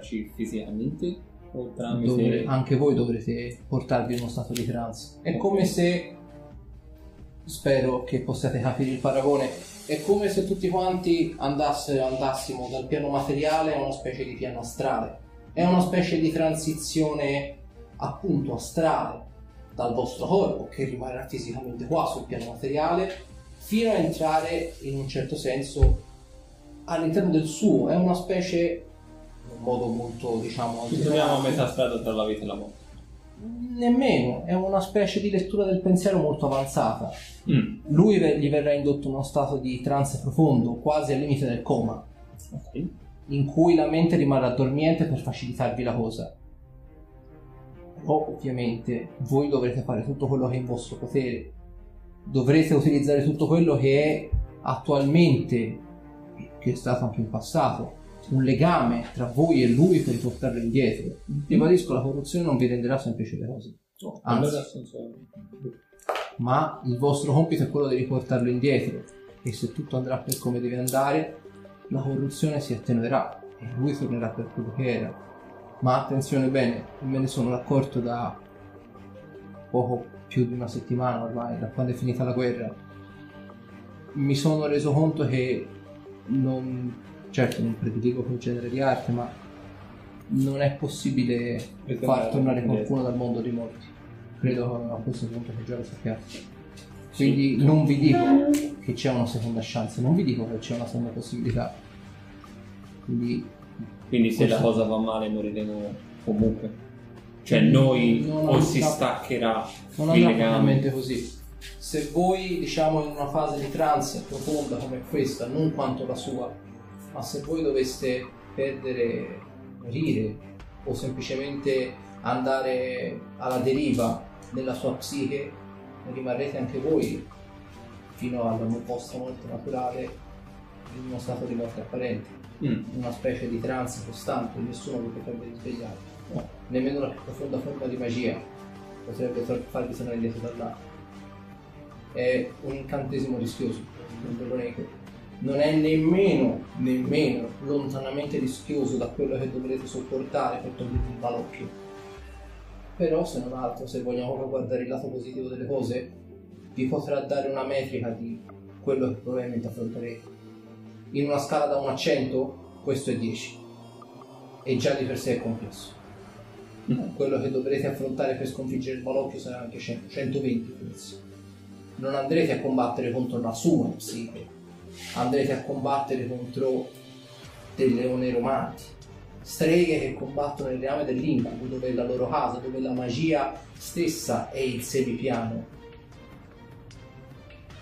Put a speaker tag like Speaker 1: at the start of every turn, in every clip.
Speaker 1: di entrarci fisicamente o tramite...
Speaker 2: Dove anche voi dovrete portarvi in uno stato di trance. È come se, spero che possiate capire il paragone, è come se tutti quanti andassero, andassimo dal piano materiale a una specie di piano astrale. È una specie di transizione appunto astrale dal vostro corpo che rimarrà fisicamente qua sul piano materiale fino a entrare in un certo senso all'interno del suo. È una specie, modo molto diciamo...
Speaker 1: Ci troviamo a metà strada tra la vita e la morte.
Speaker 2: Nemmeno, è una specie di lettura del pensiero molto avanzata.
Speaker 1: Mm.
Speaker 2: Lui gli verrà indotto in uno stato di trance profondo, quasi al limite del coma,
Speaker 1: Ok.
Speaker 2: in cui la mente rimarrà dormiente per facilitarvi la cosa. Però ovviamente voi dovrete fare tutto quello che è in vostro potere. Dovrete utilizzare tutto quello che è attualmente, che è stato anche in passato, un legame tra voi e lui per riportarlo indietro. Ribadisco, la corruzione non vi renderà semplici le cose. Anzi.
Speaker 1: Allora senso...
Speaker 2: ma il vostro compito è quello di riportarlo indietro e se tutto andrà per come deve andare la corruzione si attenuerà e lui tornerà per quello che era ma attenzione bene me ne sono accorto da poco più di una settimana ormai da quando è finita la guerra mi sono reso conto che non certo non prediligo quel genere di arte ma non è possibile far
Speaker 1: Ritornare
Speaker 2: tornare qualcuno dal mondo dei morti credo a questo punto che già lo sappiate quindi non vi dico che c'è una seconda chance, non vi dico che c'è una seconda possibilità. Quindi
Speaker 1: Quindi se la cosa va male moriremo comunque. Cioè noi
Speaker 2: Non
Speaker 1: o si staccherà
Speaker 2: non andrà propriamente così. Se voi, diciamo, in una fase di trance profonda come questa, non quanto la sua, ma se voi doveste perdere, morire o semplicemente andare alla deriva nella sua psiche, rimarrete anche voi fino alla vostra morte naturale in uno stato di morte apparente.
Speaker 1: Mm.
Speaker 2: una specie di trance costante, nessuno vi potrebbe risvegliare, nemmeno una più profonda forma di magia potrebbe farvi tornare indietro da là. È un incantesimo rischioso, non ve lo nego. Non è nemmeno, nemmeno lontanamente rischioso da quello che dovrete sopportare per togliervi il balocchio. Però, se non altro, se vogliamo guardare il lato positivo delle cose, vi potrà dare una metrica di quello che probabilmente affronterete. In una scala da 1 a 100 questo è 10 e già di per sé è complesso. Quello che dovrete affrontare per sconfiggere il malocchio sarà anche 100, 120 forse. Non andrete a combattere contro la sua psiche andrete a combattere contro dei leoni romanti streghe che combattono nel reame dell'incubo dove è la loro casa dove la magia stessa è il semipiano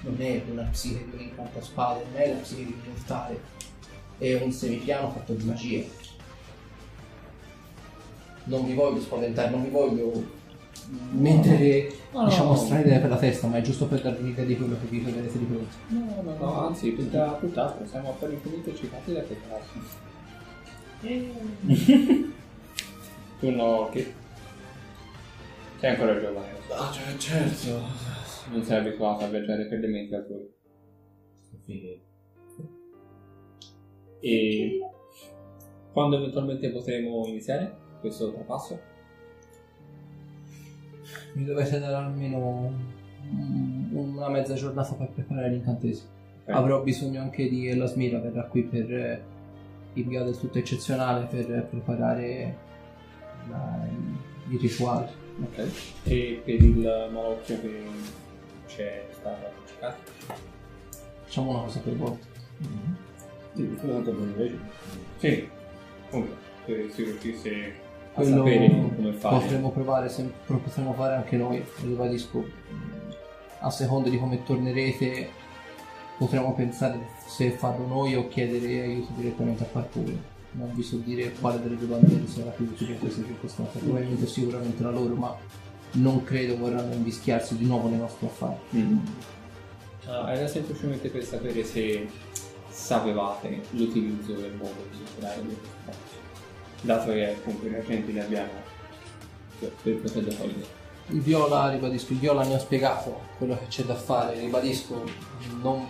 Speaker 2: non è una psiche di un incanto a spade, non è la psiche di un mortale, è un semipiano fatto di magia. Non vi voglio spaventare, non vi voglio mettere
Speaker 1: No,
Speaker 2: diciamo
Speaker 1: no.
Speaker 2: strane idee per la testa, ma è giusto per darvi un'idea di quello che vi troverete di fronte.
Speaker 1: No, no, no, anzi, tutta, tutt'altro, siamo per infinito eccitati da che caso. tu no, che... Sei ancora giovane.
Speaker 3: Ah, cioè, certo.
Speaker 1: non sei abituato a viaggiare per le menti altrui. E quando eventualmente potremo iniziare questo trapasso?
Speaker 2: Mi dovete dare almeno una mezza giornata per preparare l'incantesimo.
Speaker 1: Ok.
Speaker 2: Avrò bisogno anche di Elasmira, verrà qui per eh, invio del tutto eccezionale per preparare la- il rituale.
Speaker 1: Ok. E per il malocchio che c'è stato cercato?
Speaker 2: Facciamo una cosa per volta.
Speaker 1: Sì. Comunque, se riuscisse
Speaker 2: Quello
Speaker 1: come fare.
Speaker 2: potremmo provare, se lo potremmo fare anche noi, ribadisco. A seconda di come tornerete potremmo pensare se farlo noi o chiedere aiuto direttamente a qualcuno. Non vi so dire quale delle due bandiere sarà più utile in queste circostanze. Probabilmente sicuramente la loro, ma non credo vorranno invischiarsi di nuovo nei nostri affari.
Speaker 1: Mm. Ah, era semplicemente per sapere se sapevate l'utilizzo del modo di superare le. Dato che appunto i reagenti li abbiamo per per poterlo togliere.
Speaker 2: Il Viola, ribadisco, Viola mi ha spiegato quello che c'è da fare, ribadisco, non,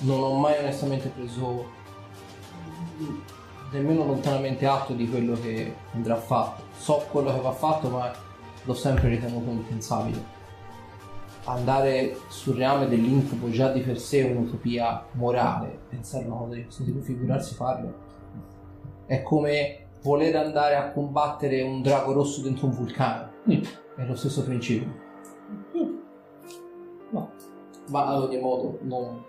Speaker 2: non ho mai onestamente preso nemmeno lontanamente atto di quello che andrà fatto. So quello che va fatto, ma l'ho sempre ritenuto impensabile. Andare sul reame dell'incubo già di per sé è un'utopia morale, pensare una cosa di questo tipo, figurarsi farlo. È come voler andare a combattere un drago rosso dentro un vulcano.
Speaker 1: Mm.
Speaker 2: È lo stesso principio.
Speaker 1: No.
Speaker 2: Ma ad ogni modo non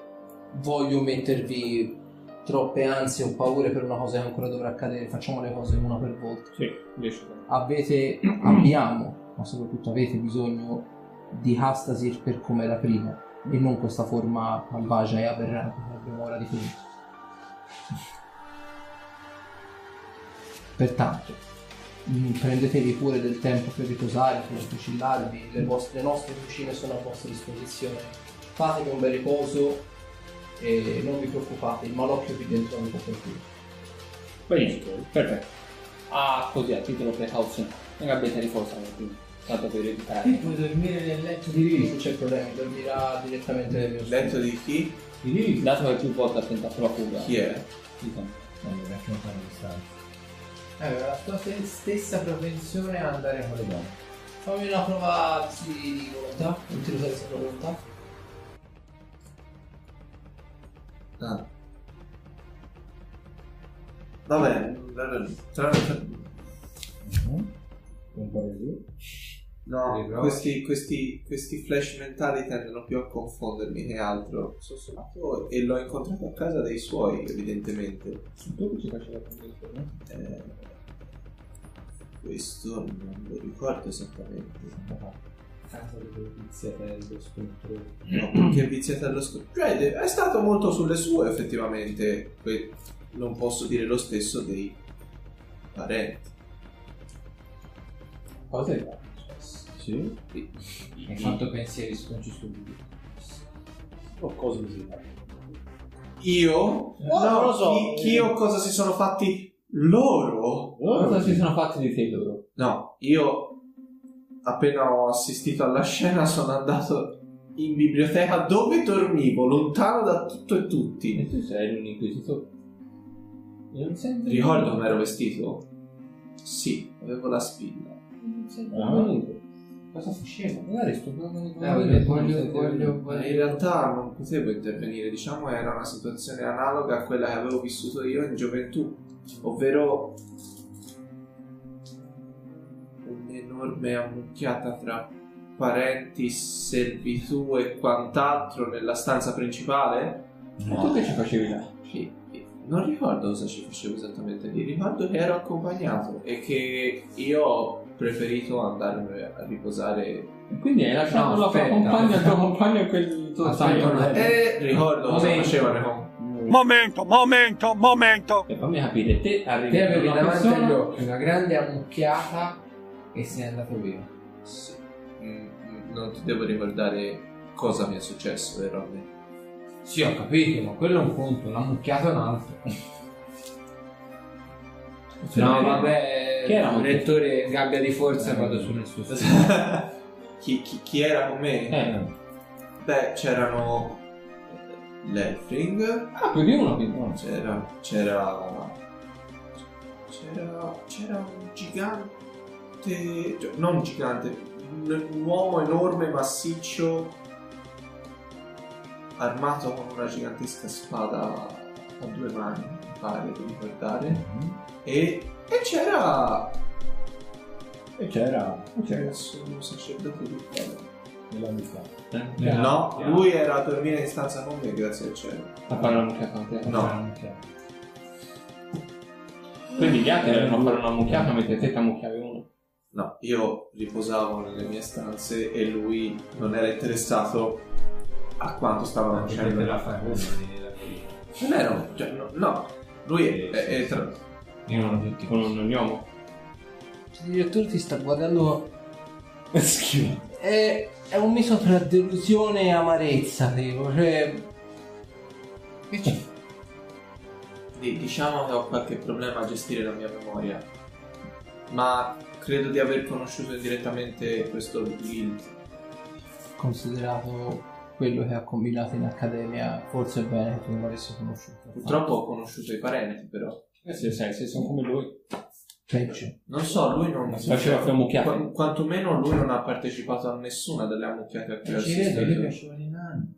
Speaker 2: voglio mettervi troppe ansie o paure per una cosa che ancora dovrà accadere. Facciamo le cose una per volta.
Speaker 1: Sì.
Speaker 2: Avete, abbiamo, ma soprattutto avete bisogno di Hastasir per come era prima e non questa forma malvagia e aberrante che abbiamo ora di fronte. Pertanto, mm, prendetevi pure del tempo per riposare, per fucillarvi, le, vostre, le nostre cucine sono a vostra disposizione. Fatevi un bel riposo e non vi preoccupate, il malocchio qui dentro non può colpire.
Speaker 1: Benissimo, perfetto. Ah, così a titolo precauzione. Non abbiate riposato prima, tanto per evitare.
Speaker 2: puoi dormire nel letto di Lily, non c'è problema, dormirà direttamente nel mio
Speaker 3: Letto di chi?
Speaker 1: Di lì, dato che più volte ha tentato la fuga.
Speaker 3: Chi è?
Speaker 1: diciamo.
Speaker 4: Non mi piace fare distanza.
Speaker 5: Aveva la tua stessa propensione a andare con le donne.
Speaker 2: Fammi una prova di, di volontà, un tiro senza volontà.
Speaker 3: Ah. Va bene, tra- tra-
Speaker 4: Un po' di
Speaker 3: no, questi, questi, questi flash mentali tendono più a confondermi che altro. Sono suonato e l'ho incontrato a casa dei suoi, evidentemente.
Speaker 1: Dove ci faceva convinzione?
Speaker 3: Eh, questo non lo ricordo esattamente.
Speaker 4: casa delle viziate dello scontro.
Speaker 3: No, perché viziatello scontro. Cioè, è stato molto sulle sue, effettivamente. Que- non posso dire lo stesso dei parenti.
Speaker 1: Cosa è
Speaker 4: Sì?
Speaker 3: I-
Speaker 5: Hai fatto pensieri sconci su di
Speaker 4: O cosa così?
Speaker 3: Io?
Speaker 4: No, non lo so.
Speaker 3: Chi, chi o cosa si sono fatti loro?
Speaker 1: Cosa si sono fatti di te loro?
Speaker 3: No, io appena ho assistito alla scena sono andato in biblioteca dove dormivo, lontano da tutto e tutti.
Speaker 1: E tu sei un inquisitore. Io non sento.
Speaker 3: Ricordo come ero vestito? Sì, avevo la spilla.
Speaker 1: Non sento.
Speaker 4: Ah.
Speaker 1: venuto. Cosa faceva? Magari sto parlando con
Speaker 5: Eh, voglio, voglio, voglio,
Speaker 3: Ma in realtà non potevo intervenire, diciamo era una situazione analoga a quella che avevo vissuto io in gioventù, ovvero un'enorme ammucchiata tra parenti, servitù e quant'altro nella stanza principale.
Speaker 1: E tu che ci facevi là?
Speaker 3: Sì, non ricordo cosa ci facevo esattamente lì, ricordo che ero accompagnato e che io ho preferito andare a riposare
Speaker 1: quindi hai lasciato
Speaker 5: No,
Speaker 1: la tua compagna, il tuo compagno e quel tuo
Speaker 5: attimo.
Speaker 3: e ricordo cosa facevano con
Speaker 6: Momento, momento, momento.
Speaker 1: E fammi capire, te arrivi
Speaker 5: Te
Speaker 1: da
Speaker 5: avevi
Speaker 1: una
Speaker 5: davanti
Speaker 1: persona-
Speaker 5: agli occhi una grande ammucchiata e sei andato via.
Speaker 3: Sì. Mm, non ti devo ricordare cosa mi è successo, vero?
Speaker 5: Sì, ho capito, ma quello è un conto, l'ammucchiata è un altro. No, vabbè,
Speaker 1: Chi era?
Speaker 5: lettore gabbia di forza vado su nel suo
Speaker 3: chi, chi- chi era con me?
Speaker 1: Eh,
Speaker 3: Beh, c'erano l'Elfring,
Speaker 1: ah, più di uno quindi. no.
Speaker 3: c'era, c'era, c'era, c'era un gigante, cioè, non un gigante, un, un uomo enorme, massiccio, armato con una gigantesca spada a due mani, mi pare di ricordare. E, e c'era.
Speaker 4: E c'era
Speaker 3: C'era solo un sacerdote di cielo.
Speaker 4: Nella vita.
Speaker 1: Eh,
Speaker 3: No,
Speaker 1: eh,
Speaker 3: lui era a dormire in stanza con me, grazie al cielo.
Speaker 1: A fare una mucchiata con te.
Speaker 3: No.
Speaker 1: Quindi gli altri erano a fare una mucchiata mentre te ti ammucchiavi uno.
Speaker 3: No, io riposavo nelle mie stanze e lui non era interessato a quanto stava facendo.
Speaker 4: la
Speaker 3: Non era, cioè, no, no. lui è, è- è tra-
Speaker 1: Io non tutti con un gnomo.
Speaker 2: Il direttore ti sta guardando.
Speaker 1: Schifo.
Speaker 2: È, è un miso tra delusione e amarezza, tipo, cioè. Che c'è?
Speaker 3: di- diciamo che ho qualche problema a gestire la mia memoria. Ma credo di aver conosciuto indirettamente questo guild.
Speaker 2: Considerato quello che ha combinato in accademia, forse è bene che tu non l'avessi conosciuto.
Speaker 3: Purtroppo ho conosciuto i parenti, però.
Speaker 1: Eh sì, sai, se sono come lui.
Speaker 2: Peggio.
Speaker 3: Non so, lui non...
Speaker 1: Faceva più ammucchiate.
Speaker 3: Qu- quantomeno lui non ha partecipato a nessuna delle ammucchiate a cui ha
Speaker 5: Ci vedo,
Speaker 3: assistito.
Speaker 5: piacevano i nani.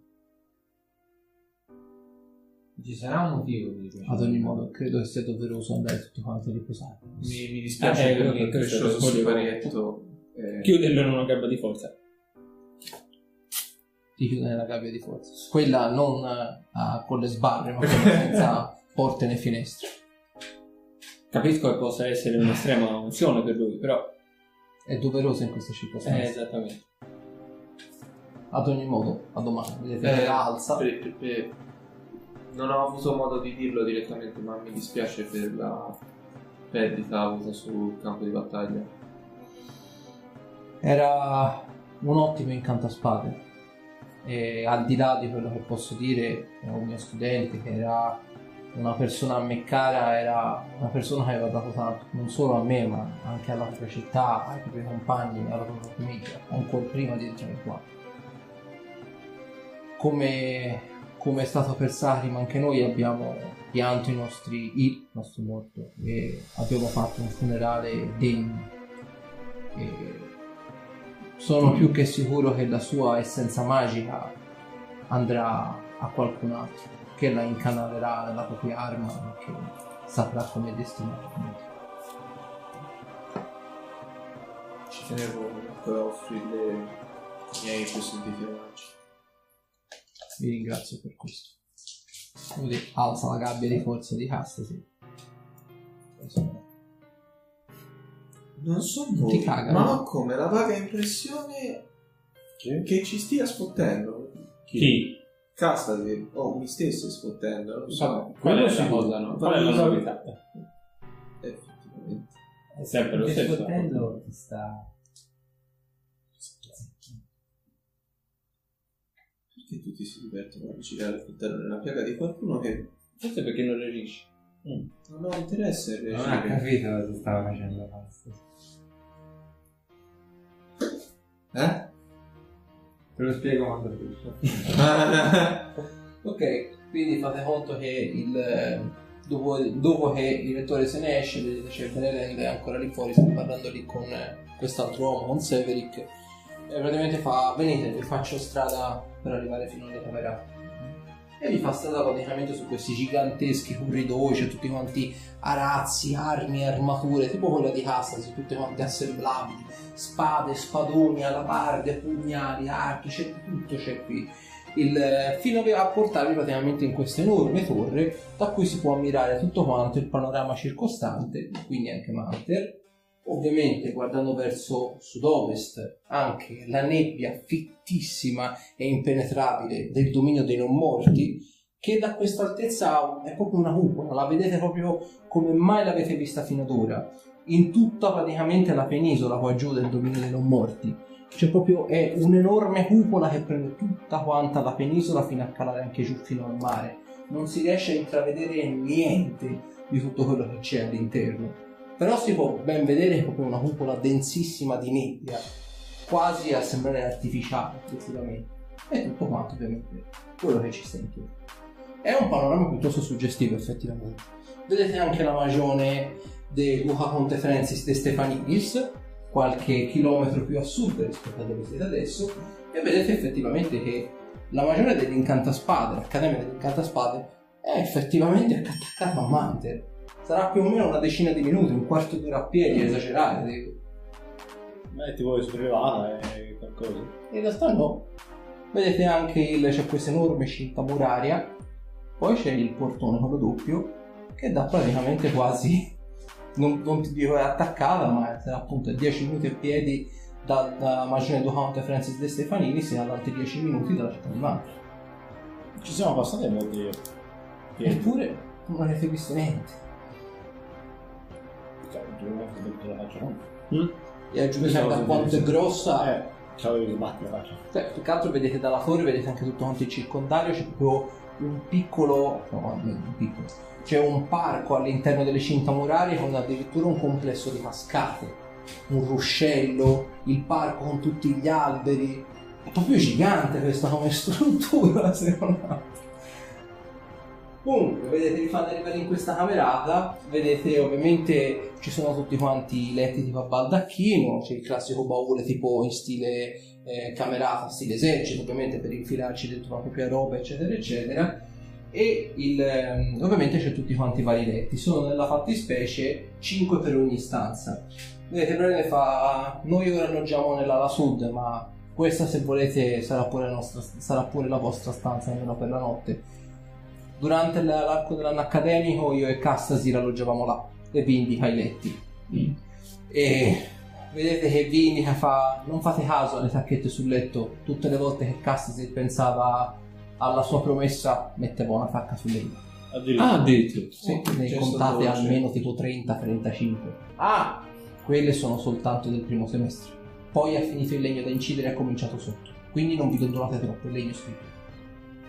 Speaker 5: Ci sarà un motivo di questo.
Speaker 2: Ad ogni modo, credo che sia doveroso andare tutti quanti a riposare.
Speaker 3: Mi, mi dispiace
Speaker 1: Ah, eh,
Speaker 3: per
Speaker 1: ok,
Speaker 3: il crescioso siparietto. eh,
Speaker 1: Chiuderlo in una gabbia di forza.
Speaker 2: Ti chiude nella gabbia di forza. Quella non eh, ah, con le sbarre, ma quella senza porte né finestre.
Speaker 1: Capisco che possa essere un'estrema unzione per lui, però...
Speaker 2: È doveroso in queste
Speaker 1: Eh,
Speaker 2: circostanze.
Speaker 1: esattamente.
Speaker 2: Ad ogni modo, a domani. Vedete che
Speaker 3: eh,
Speaker 2: la alza.
Speaker 3: per- per- non ho avuto modo di dirlo direttamente, ma mi dispiace per la perdita avuta sul campo di battaglia.
Speaker 2: Era un ottimo incantaspade. E al di là di quello che posso dire, è un mio studente che era una persona a me cara, era una persona che aveva dato tanto, non solo a me, ma anche alla propria città, ai propri compagni, alla propria famiglia, ancora prima di entrare qua. Come, come è stato per Sarim, anche noi abbiamo pianto i nostri, il nostro morto e abbiamo fatto un funerale degno. E sono più che sicuro che la sua essenza magica andrà a qualcun altro che la incanalerà nella propria arma che saprà come destinarla.
Speaker 3: Ci tenevo comunque a offrirle i miei più sentiti omaggi.
Speaker 2: Vi ringrazio per questo. Così alza la gabbia di forza di casta, sì. Insomma,
Speaker 3: Non so
Speaker 2: Ti
Speaker 3: voi,
Speaker 2: cagano.
Speaker 3: ma ho come la vaga impressione che ci stia sfottendo.
Speaker 1: Chi?
Speaker 3: Castasi, o mi stesse sfottendo, non so.
Speaker 1: Vabbè, qual è la cosa, no? Qual è la novità?
Speaker 3: Effettivamente.
Speaker 1: È sempre lo
Speaker 5: Che
Speaker 1: stesso.
Speaker 5: sfottendo ti sta...
Speaker 3: Perché tutti si divertono a girare il coltello nella piaga di qualcuno che
Speaker 1: Forse perché non reagisci.
Speaker 3: non ha interesse a
Speaker 5: Non ha
Speaker 3: reagire.
Speaker 5: capito cosa stava facendo.
Speaker 3: Eh?
Speaker 5: Te lo spiego quando finisce.
Speaker 2: Ok, quindi fate conto che il, dopo, dopo che il rettore se ne esce, vedete c'è Beneleng è ancora lì fuori, sta parlando lì con eh, quest'altro uomo, con Severick, e praticamente fa, venite, vi faccio strada per arrivare fino alle camerate. E vi fa strada praticamente su questi giganteschi corridoi, c'è tutti quanti arazzi, armi, armature, tipo quella di Castasi, tutte quante assemblabili, spade, spadoni, alabarde, pugnali, archi, c'è tutto c'è qui il, fino a portarvi praticamente in questa enorme torre da cui si può ammirare tutto quanto il panorama circostante, quindi anche Manter. Ovviamente guardando verso sud-ovest anche la nebbia fittissima e impenetrabile del dominio dei non morti che da questa altezza è proprio una cupola, la vedete proprio come mai l'avete vista fino ad ora. In tutta praticamente la penisola qua giù del dominio dei non morti c'è proprio è un'enorme cupola che prende tutta quanta la penisola fino a calare anche giù fino al mare. Non si riesce a intravedere niente di tutto quello che c'è all'interno. Però si può ben vedere che proprio una cupola densissima di nebbia, quasi a sembrare artificiale, effettivamente. E tutto quanto, ovviamente, quello che ci intorno. È un panorama piuttosto suggestivo, effettivamente. Vedete anche la magione di Luca Conte Francis de Stefanidis, qualche chilometro più a sud rispetto a dove siete adesso e vedete effettivamente che la magione dell'incantaspade, l'Accademia dell'incantaspade è effettivamente attaccata a Manter. Sarà più o meno una decina di minuti, un quarto d'ora a piedi, a esagerare. dico.
Speaker 7: Beh, ti vuoi sollevare e qualcosa?
Speaker 2: In realtà no. Vedete anche il, c'è questa enorme cinta muraria, poi c'è il portone quello doppio che dà praticamente quasi non, non ti dico è attaccata, ma è appunto a 10 minuti a piedi da- dalla magione Ducante Francis De Stefanini sino ad altri 10 minuti dalla città di Mantua.
Speaker 7: Ci siamo passati molti piedi.
Speaker 2: Eppure non avete visto niente.
Speaker 7: Cioè, la faccia
Speaker 2: E a giudicare da quanto è grossa,
Speaker 7: Eh, sbatti la faccia.
Speaker 2: Cioè, più che altro vedete dalla torre, vedete anche tutto quanto il circondario, c'è proprio un piccolo, no, un piccolo, c'è un parco all'interno delle cinta murarie con addirittura un complesso di cascate, un ruscello, il parco con tutti gli alberi, è proprio gigante questa come struttura, secondo me. Comunque, vedete, vi fanno arrivare in questa camerata, vedete ovviamente ci sono tutti quanti i letti tipo a baldacchino, c'è il classico baule tipo in stile eh, camerata, stile esercito, ovviamente per infilarci dentro la propria roba, eccetera, eccetera. E il, ehm, ovviamente c'è tutti quanti i vari letti, sono nella fattispecie 5 per ogni stanza. Vedete, Brene fa, noi ora alloggiamo nell'ala sud, ma questa se volete sarà pure la, nostra, sarà pure la vostra stanza, almeno per la notte. Durante l'arco dell'anno accademico io e Castasi alloggiavamo là e vi indica i letti. E vedete che vi indica fa, non fate caso alle tacchette sul letto, tutte le volte che Castasi pensava alla sua promessa metteva una tacca sul legno.
Speaker 7: Addirittura.
Speaker 1: Ah, addirittura.
Speaker 2: Sì, ne
Speaker 3: gesto
Speaker 2: contate almeno tipo 30-35. Ah, quelle sono soltanto del primo semestre. Poi ha finito il legno da incidere e ha cominciato sotto. Quindi non vi dondolate troppo, il legno scritto.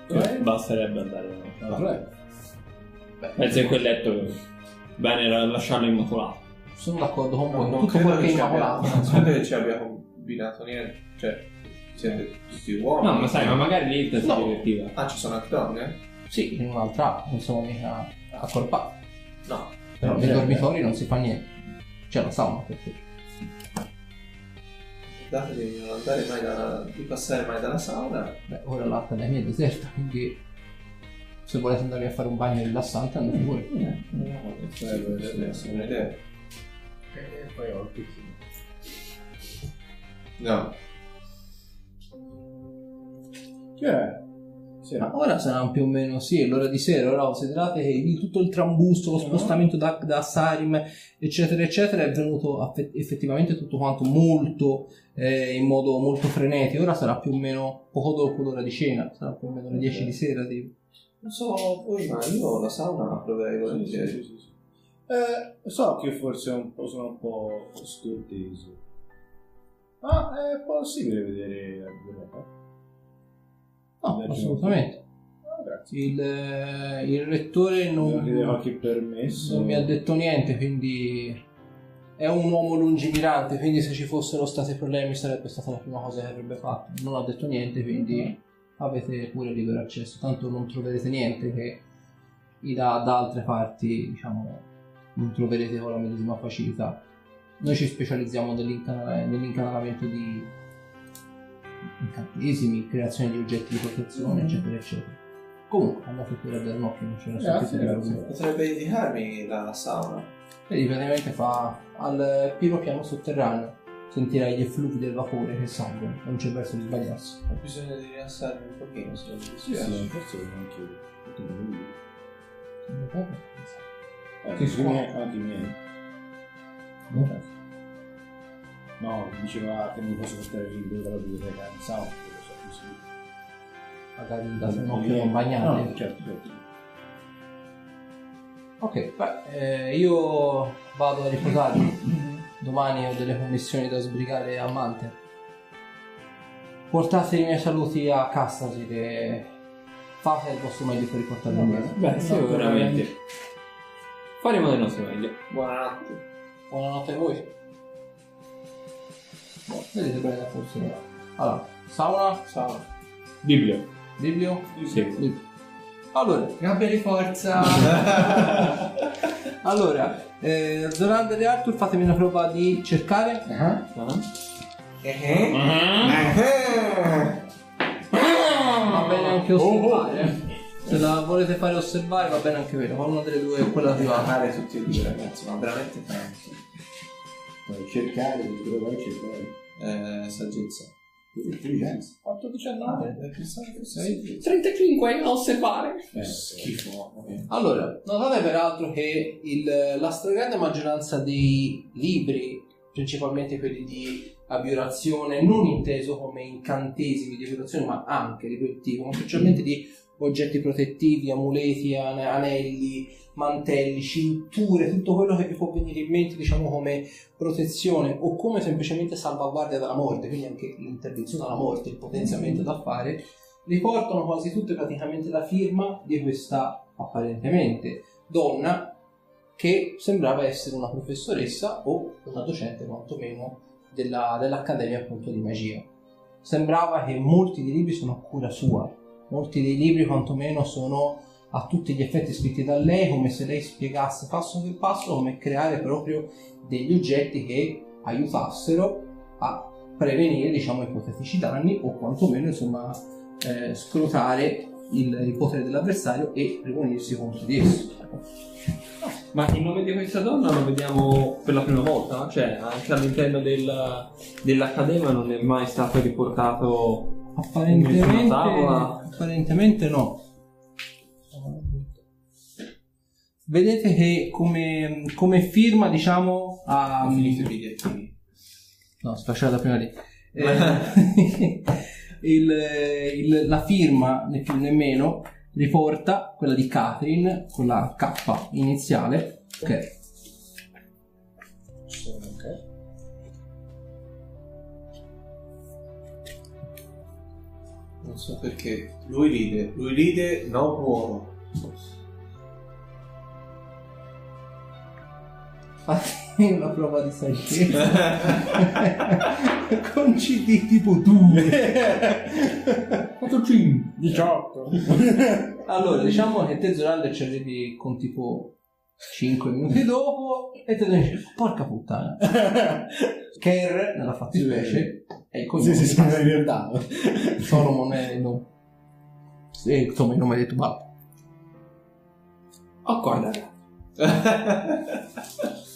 Speaker 7: Eh?
Speaker 1: Basterebbe andare da
Speaker 7: vabbè.
Speaker 1: Mezzo in quel letto, bene era lasciarlo immacolato.
Speaker 2: Sono d'accordo con voi,
Speaker 3: non
Speaker 2: tutto
Speaker 3: credo
Speaker 2: quel che è
Speaker 3: che ci abbia,
Speaker 2: immacolato.
Speaker 3: non credo che ci abbia combinato niente. Cioè, siete tutti uomini.
Speaker 1: No, ma sai, ma magari lì si
Speaker 2: No.
Speaker 1: divertiva.
Speaker 3: Ah, ci sono anche donne?
Speaker 2: Sì, in un'altra non sono mica accorpati.
Speaker 3: No.
Speaker 2: Però nei
Speaker 7: Eh,
Speaker 2: dormitori non si fa niente. C'è la sauna per te.
Speaker 3: Date di non andare mai da, di passare mai dalla sauna.
Speaker 2: Beh, ora l'accademia è deserta, quindi se volete andare a fare un bagno rilassante andate voi.
Speaker 3: Potrebbe essere un'idea.
Speaker 4: E poi ho il piccino.
Speaker 3: No.
Speaker 7: Che è?
Speaker 2: Ma ora saranno più o meno, sì, è l'ora di sera, ora considerate che tutto il trambusto, lo spostamento da, da Sarim, eccetera, eccetera, è venuto effettivamente tutto quanto molto, eh, in modo molto frenetico, ora sarà più o meno poco dopo l'ora di cena, sarà più o meno le 10 di sera, tipo.
Speaker 3: Non so voi, ma io la sauna la proverei volentieri.
Speaker 7: sì, sì, sì. Eh, so che forse un po', sono un po' scortese. Ma è possibile vedere la biblioteca?
Speaker 2: No, assolutamente.
Speaker 7: Ah.
Speaker 2: Il, eh, il rettore non, non mi ha detto niente, quindi è un uomo lungimirante, quindi se ci fossero stati problemi sarebbe stata la prima cosa che avrebbe fatto. Non ha detto niente, quindi avete pure libero accesso, tanto non troverete niente che da, da altre parti, diciamo, non troverete con la medesima facilità. Noi ci specializziamo nell'incana- nell'incanalamento di incantesimi, creazione di oggetti di protezione, eccetera, eccetera. Comunque, andate pure a dare un occhio, non c'era
Speaker 7: Grazie, grazie.
Speaker 3: Potrebbe indicarmi la sauna.
Speaker 2: Vedi, praticamente fa al primo piano sotterraneo. Sentirai gli effluvi del vapore che salgono, non c'è verso di sbagliarsi.
Speaker 3: Ho bisogno di rilassarmi un pochino, se non mi
Speaker 7: Sì, sì, forse anche io. Tutti i miei, anche i miei. No, diceva che non posso portare il libro dalla biblioteca so così.
Speaker 2: Magari date un occhio non bagnate.
Speaker 7: No, certo, certo.
Speaker 2: Ok, beh, eh, io vado a riposarmi. Domani ho delle commissioni da sbrigare a Mante. Portate i miei saluti a Castasi che fate il vostro meglio per riportarmi a me.
Speaker 1: Beh, sicuramente. Faremo del nostro meglio.
Speaker 3: Buonanotte.
Speaker 2: Buonanotte a voi. Vedete bene la forse. Allora, sauna,
Speaker 3: Ciao.
Speaker 1: Biblio.
Speaker 2: biblio,
Speaker 1: Sì.
Speaker 2: biblio. Allora,
Speaker 5: Gabbia di forza!
Speaker 2: allora eh, Zorander e Arthur fatemi una prova di cercare.
Speaker 1: Ah.
Speaker 3: Eh?
Speaker 2: Va bene anche osservare. Se la volete fare osservare va bene anche quella. Una delle due è quella privata.
Speaker 3: Male tutti e due ragazzi, ma veramente tanto.
Speaker 7: Cercare, vai a cercare.
Speaker 3: Eh, saggezza.
Speaker 7: Intelligenza.
Speaker 2: 8, 19.
Speaker 3: Eh, pensavo che fosse
Speaker 1: 35 a osservare.
Speaker 7: Eh,
Speaker 3: schifo. ok.
Speaker 2: Allora, notate peraltro che il- la stragrande maggioranza dei libri, principalmente quelli di abiorazione, non inteso come incantesimi di abiorazione, ma anche di quel tipo, specialmente di oggetti protettivi, amuleti, ane- anelli, mantelli, cinture, tutto quello che vi può venire in mente, diciamo, come protezione o come semplicemente salvaguardia dalla morte, quindi anche l'interdizione alla morte, il potenziamento da fare, riportano quasi tutte praticamente la firma di questa apparentemente donna che sembrava essere una professoressa o una docente quantomeno della- dell'Accademia appunto di magia. Sembrava che molti dei libri sono a cura sua, molti dei libri quantomeno sono a tutti gli effetti scritti da lei, come se lei spiegasse passo per passo come creare proprio degli oggetti che aiutassero a prevenire diciamo ipotetici danni o quantomeno insomma eh, scrutare il, il potere dell'avversario e premunirsi contro di esso.
Speaker 1: Ma il nome di questa donna lo vediamo per la prima volta? Cioè, anche all'interno del, dell'Accademia non è mai stato riportato
Speaker 2: Apparentemente, apparentemente no. Vedete che come, come firma, diciamo, ha...
Speaker 3: Finito i bigliettini.
Speaker 2: No, si faceva da prima lì. Eh, il- il- la firma, né più né meno, riporta quella di Catherine con la K iniziale. Ok.
Speaker 3: Non so perché. Lui ride, lui ride, no buono.
Speaker 2: Fatti una prova di saggezza. con CD tipo 2.
Speaker 7: 18.
Speaker 2: Allora, diciamo che te Zorander ci arrivi con tipo 5 minuti dopo e te ne dici, porca puttana. Kerr, nella fattispecie, è il cognome.
Speaker 7: Sì, sì, sono ricordato.
Speaker 2: Solomon è il nome. Sì, insomma, il nome di Tubal.
Speaker 1: Oh, guarda.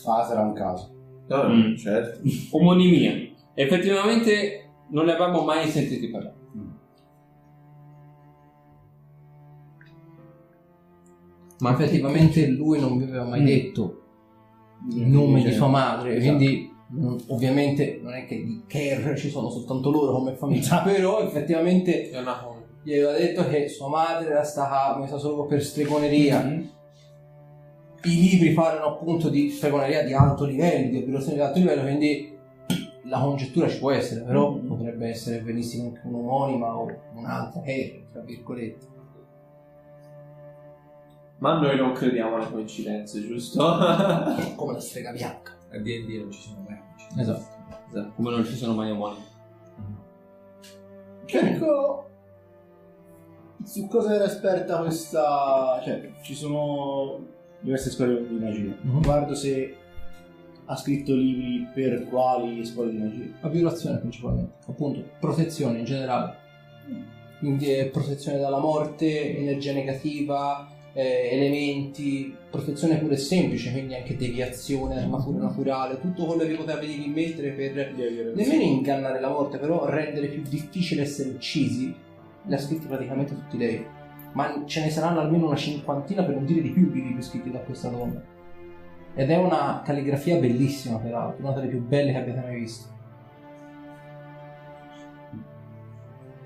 Speaker 7: Ah, sarà un caso.
Speaker 3: No,
Speaker 1: Mm.
Speaker 3: certo.
Speaker 1: Omonimia. Effettivamente non ne avevamo mai sentito parlare.
Speaker 2: Ma effettivamente lui non vi aveva mai
Speaker 7: Mm.
Speaker 2: detto il nome di sua madre,
Speaker 7: Esatto.
Speaker 2: quindi mm, ovviamente non è che di Kerr ci sono soltanto loro come famiglia, però effettivamente
Speaker 3: È una cosa.
Speaker 2: gli aveva detto che sua madre era stata messa solo per stregoneria. I libri parlano appunto di stregoneria di alto livello, di abitazione di alto livello, quindi la congettura ci può essere, però
Speaker 7: Mhm.
Speaker 2: potrebbe essere benissimo anche un'omonima o un'altra che, tra virgolette.
Speaker 3: Ma noi non crediamo alle coincidenze, giusto?
Speaker 2: Come la strega bianca.
Speaker 4: A D&D non ci sono magici.
Speaker 2: Esatto.
Speaker 1: Esatto, Come non ci sono mai omonimi.
Speaker 7: Cerco su cosa era esperta questa. Cioè, ci sono diverse scuole di magia.
Speaker 2: Mhm.
Speaker 7: Guardo se ha scritto libri per quali scuole di magia.
Speaker 2: La violazione principalmente, appunto, protezione in generale. Quindi è protezione dalla morte, energia negativa, eh, elementi, protezione pure semplice, quindi anche deviazione, armatura naturale, tutto quello che potevi mettere per nemmeno ingannare la morte, però rendere più difficile essere uccisi, li ha scritti praticamente tutti lei. Ma ce ne saranno almeno una cinquantina, per non dire di più, di libri scritti da questa donna. Ed è una calligrafia bellissima, peraltro, una delle più belle che abbiate mai visto.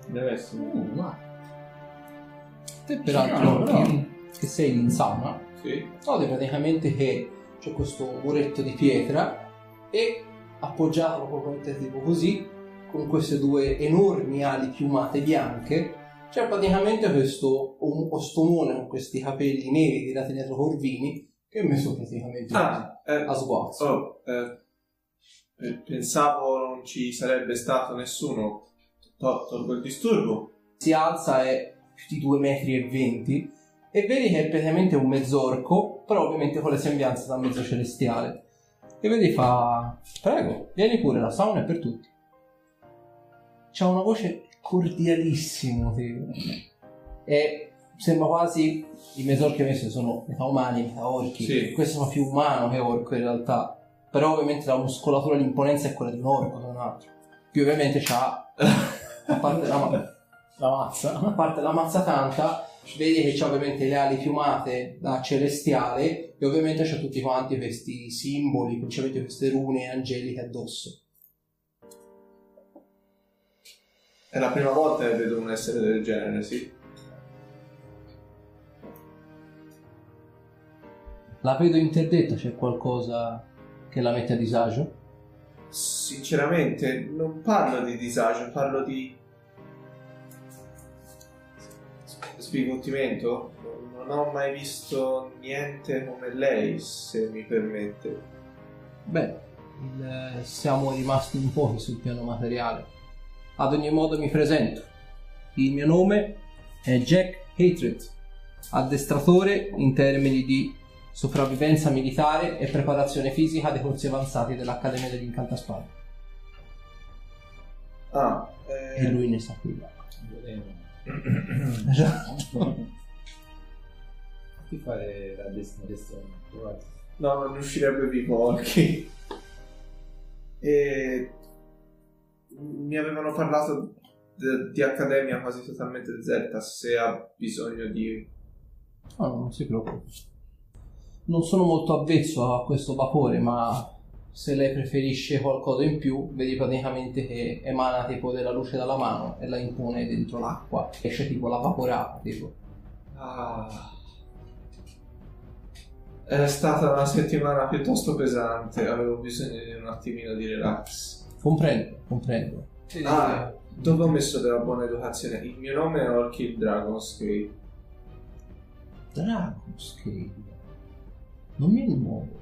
Speaker 3: Deve essere.
Speaker 2: Te peraltro che, che sei l'insana,
Speaker 3: Sì.
Speaker 2: noti praticamente che c'è questo muretto di pietra e appoggiato proprio tipo così, con queste due enormi ali piumate bianche, c'è praticamente questo ostomone con questi capelli neri tirati dietro corvini che è messo praticamente
Speaker 3: Ah, eh,
Speaker 2: a sguazzo.
Speaker 3: oh, eh, eh, pensavo non ci sarebbe stato nessuno. To- Tolgo il disturbo.
Speaker 2: si alza è più di 2 metri e 20 vedi che è praticamente un mezzorco però ovviamente con le sembianze da mezzo celestiale. E vedi fa prego vieni pure la sauna è per tutti. C'ha una voce cordialissima e sembra quasi i mezzorchi ovviamente sono metà umani metà orchi.
Speaker 3: Sì.
Speaker 2: questo sembra più umano che orco in realtà. Però ovviamente la muscolatura e l'imponenza è quella di un orco da un altro. Più ovviamente c'ha a parte la, ma-
Speaker 7: La mazza.
Speaker 2: a parte la mazza tanta, vedi che c'ha ovviamente le ali piumate da celestiale e ovviamente c'ha tutti quanti questi simboli, principalmente queste rune angeliche addosso.
Speaker 3: È la prima volta che vedo un essere del genere, sì.
Speaker 2: La vedo interdetta, c'è qualcosa che la mette a disagio?
Speaker 3: Sinceramente, non parlo di disagio, parlo di sbigottimento. Non ho mai visto niente come lei, se mi permette.
Speaker 2: Beh, il- siamo rimasti un pochi sul piano materiale. Ad ogni modo mi presento. Il mio nome è Jack Hatred. addestratore in termini di sopravvivenza militare e preparazione fisica dei corsi avanzati dell'Accademia degli Incantaspade.
Speaker 3: Ah,
Speaker 2: E
Speaker 3: eh,
Speaker 2: lui ne sa più.
Speaker 4: Ti fare la destra
Speaker 3: no, non riuscirebbe vivo Olki. E mi avevano parlato de- di accademia quasi totalmente deserta. Se ha bisogno di.
Speaker 2: No, no, non si preoccupi. Non sono molto avvezzo a questo vapore, ma se lei preferisce qualcosa in più, vedi praticamente che emana tipo della luce dalla mano e la impone dentro l'acqua. Esce tipo la vaporata, tipo.
Speaker 3: Ah. È stata una settimana piuttosto pesante. Avevo bisogno di un attimino di relax.
Speaker 2: Comprendo, comprendo.
Speaker 3: Ah, dove ho messo della buona educazione? Il mio nome è Orchid Dragonscape.
Speaker 2: Dragonscape. Non mi è nuovo.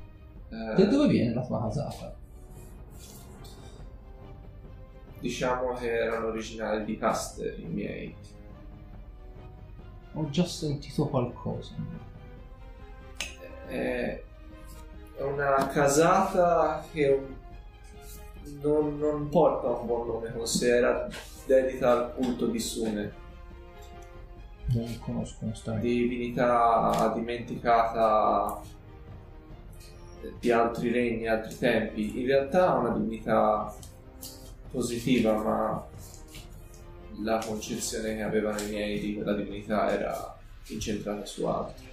Speaker 3: Eh,
Speaker 2: Da dove viene la tua casata?
Speaker 3: Diciamo che erano originali di Caster i miei.
Speaker 2: Ho già sentito qualcosa.
Speaker 3: È è una casata che non, non porta un buon nome con sé, era dedita al culto di Sune,
Speaker 2: Non conosco onestamente.
Speaker 3: divinità dimenticata di altri regni, altri tempi. In realtà è una divinità positiva, ma la concezione che avevano i miei di quella divinità era incentrata su altro.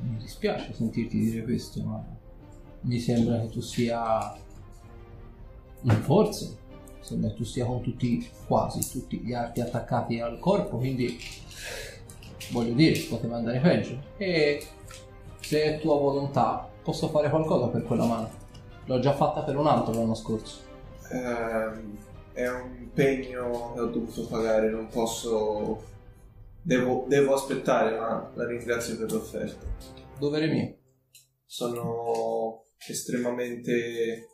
Speaker 2: Mi dispiace sentirti dire questo, ma mi sembra che tu sia in forze. Sembra che tu sia con tutti, quasi tutti gli arti attaccati al corpo, quindi voglio dire, poteva andare peggio. E se è tua volontà, posso fare qualcosa per quella mano. L'ho già fatta per un altro l'anno scorso.
Speaker 3: Ehm, è un impegno che ho dovuto pagare, non posso. Devo, devo aspettare, ma la ringrazio per l'offerta.
Speaker 2: Dovere mio.
Speaker 3: Sono estremamente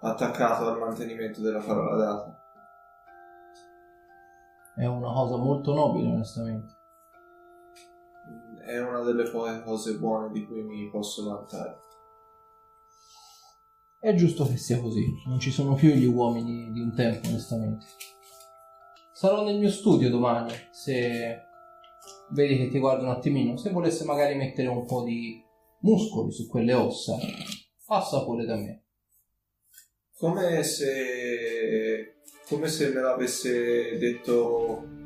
Speaker 3: attaccato al mantenimento della parola data.
Speaker 2: È una cosa molto nobile, onestamente.
Speaker 3: È una delle poche cose buone di cui mi posso vantare.
Speaker 2: È giusto che sia così, non ci sono più gli uomini di un tempo, onestamente. Sarò nel mio studio domani, se vedi che ti guardo un attimino, se volesse magari mettere un po' di muscoli su quelle ossa, passa pure da me.
Speaker 3: Come se. come se me l'avesse detto.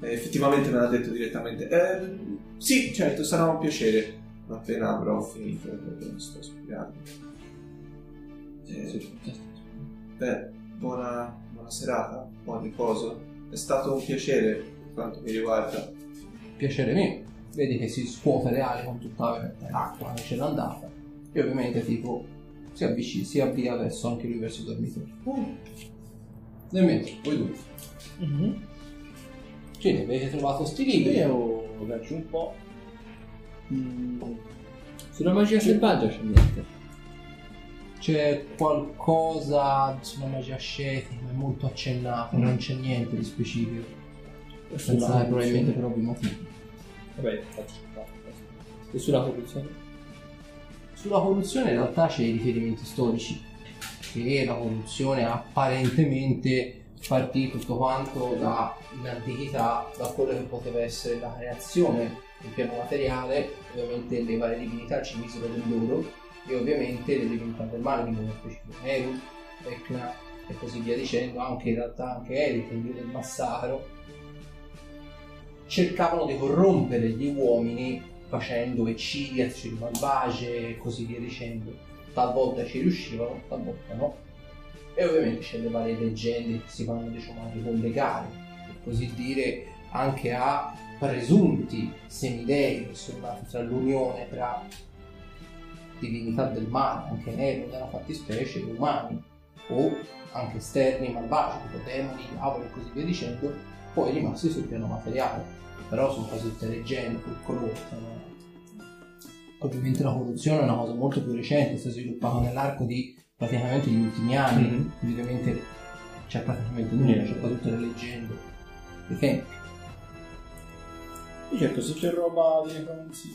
Speaker 3: Effettivamente me l'ha detto direttamente. Eh, sì, certo, sarà un piacere. Appena avrò finito quello che sto spiegando. Eh, beh, buona, buona serata, buon riposo. È stato un piacere per quanto mi riguarda.
Speaker 2: Piacere mio. Vedi che si scuote le ali con tutta l'acqua che c'è l'andata. E ovviamente tipo si avvicina, si avvia verso anche lui verso i dormitori. Nel mentre, voi due. Cine, avete trovato sti libri?
Speaker 7: Io faccio un po'. Mm,
Speaker 1: Sulla magia selvaggia c'è niente.
Speaker 2: C'è qualcosa sulla magia ascetica, ma è molto accennato, non c'è niente di specifico. Pensate probabilmente per ovvi motivi.
Speaker 1: Vabbè, faccio E sulla corruzione?
Speaker 2: Sulla corruzione in realtà c'è i riferimenti storici, che la corruzione apparentemente partì tutto quanto dall'antichità, da quello che poteva essere la creazione del piano materiale, ovviamente le varie divinità ci misero del loro, e ovviamente le divinità del male, di nello specifico Eru, Vecna e così via dicendo, anche in realtà anche Erika, il dio del massacro, cercavano di corrompere gli uomini facendo eccidi, azioni malvagie e così via dicendo. Talvolta ci riuscivano, talvolta no. E ovviamente c'è le varie leggende che si vanno diciamo a ricollegare, per così dire, anche a presunti semidei nati tra l'unione tra divinità del male, anche nero nella fattispecie, e umani, o anche esterni malvagi, tipo demoni, diavoli e così via dicendo, poi rimasti sul piano materiale però sono quasi tutte leggende, folklore. sono- Ovviamente la corruzione è una cosa molto più recente, si è sviluppata nell'arco di praticamente gli ultimi anni,
Speaker 1: Mhm.
Speaker 2: quindi ovviamente c'è praticamente nulla, c'è quasi tutte le leggende dei tempi.
Speaker 7: Io cerco se c'è roba di necromanzia.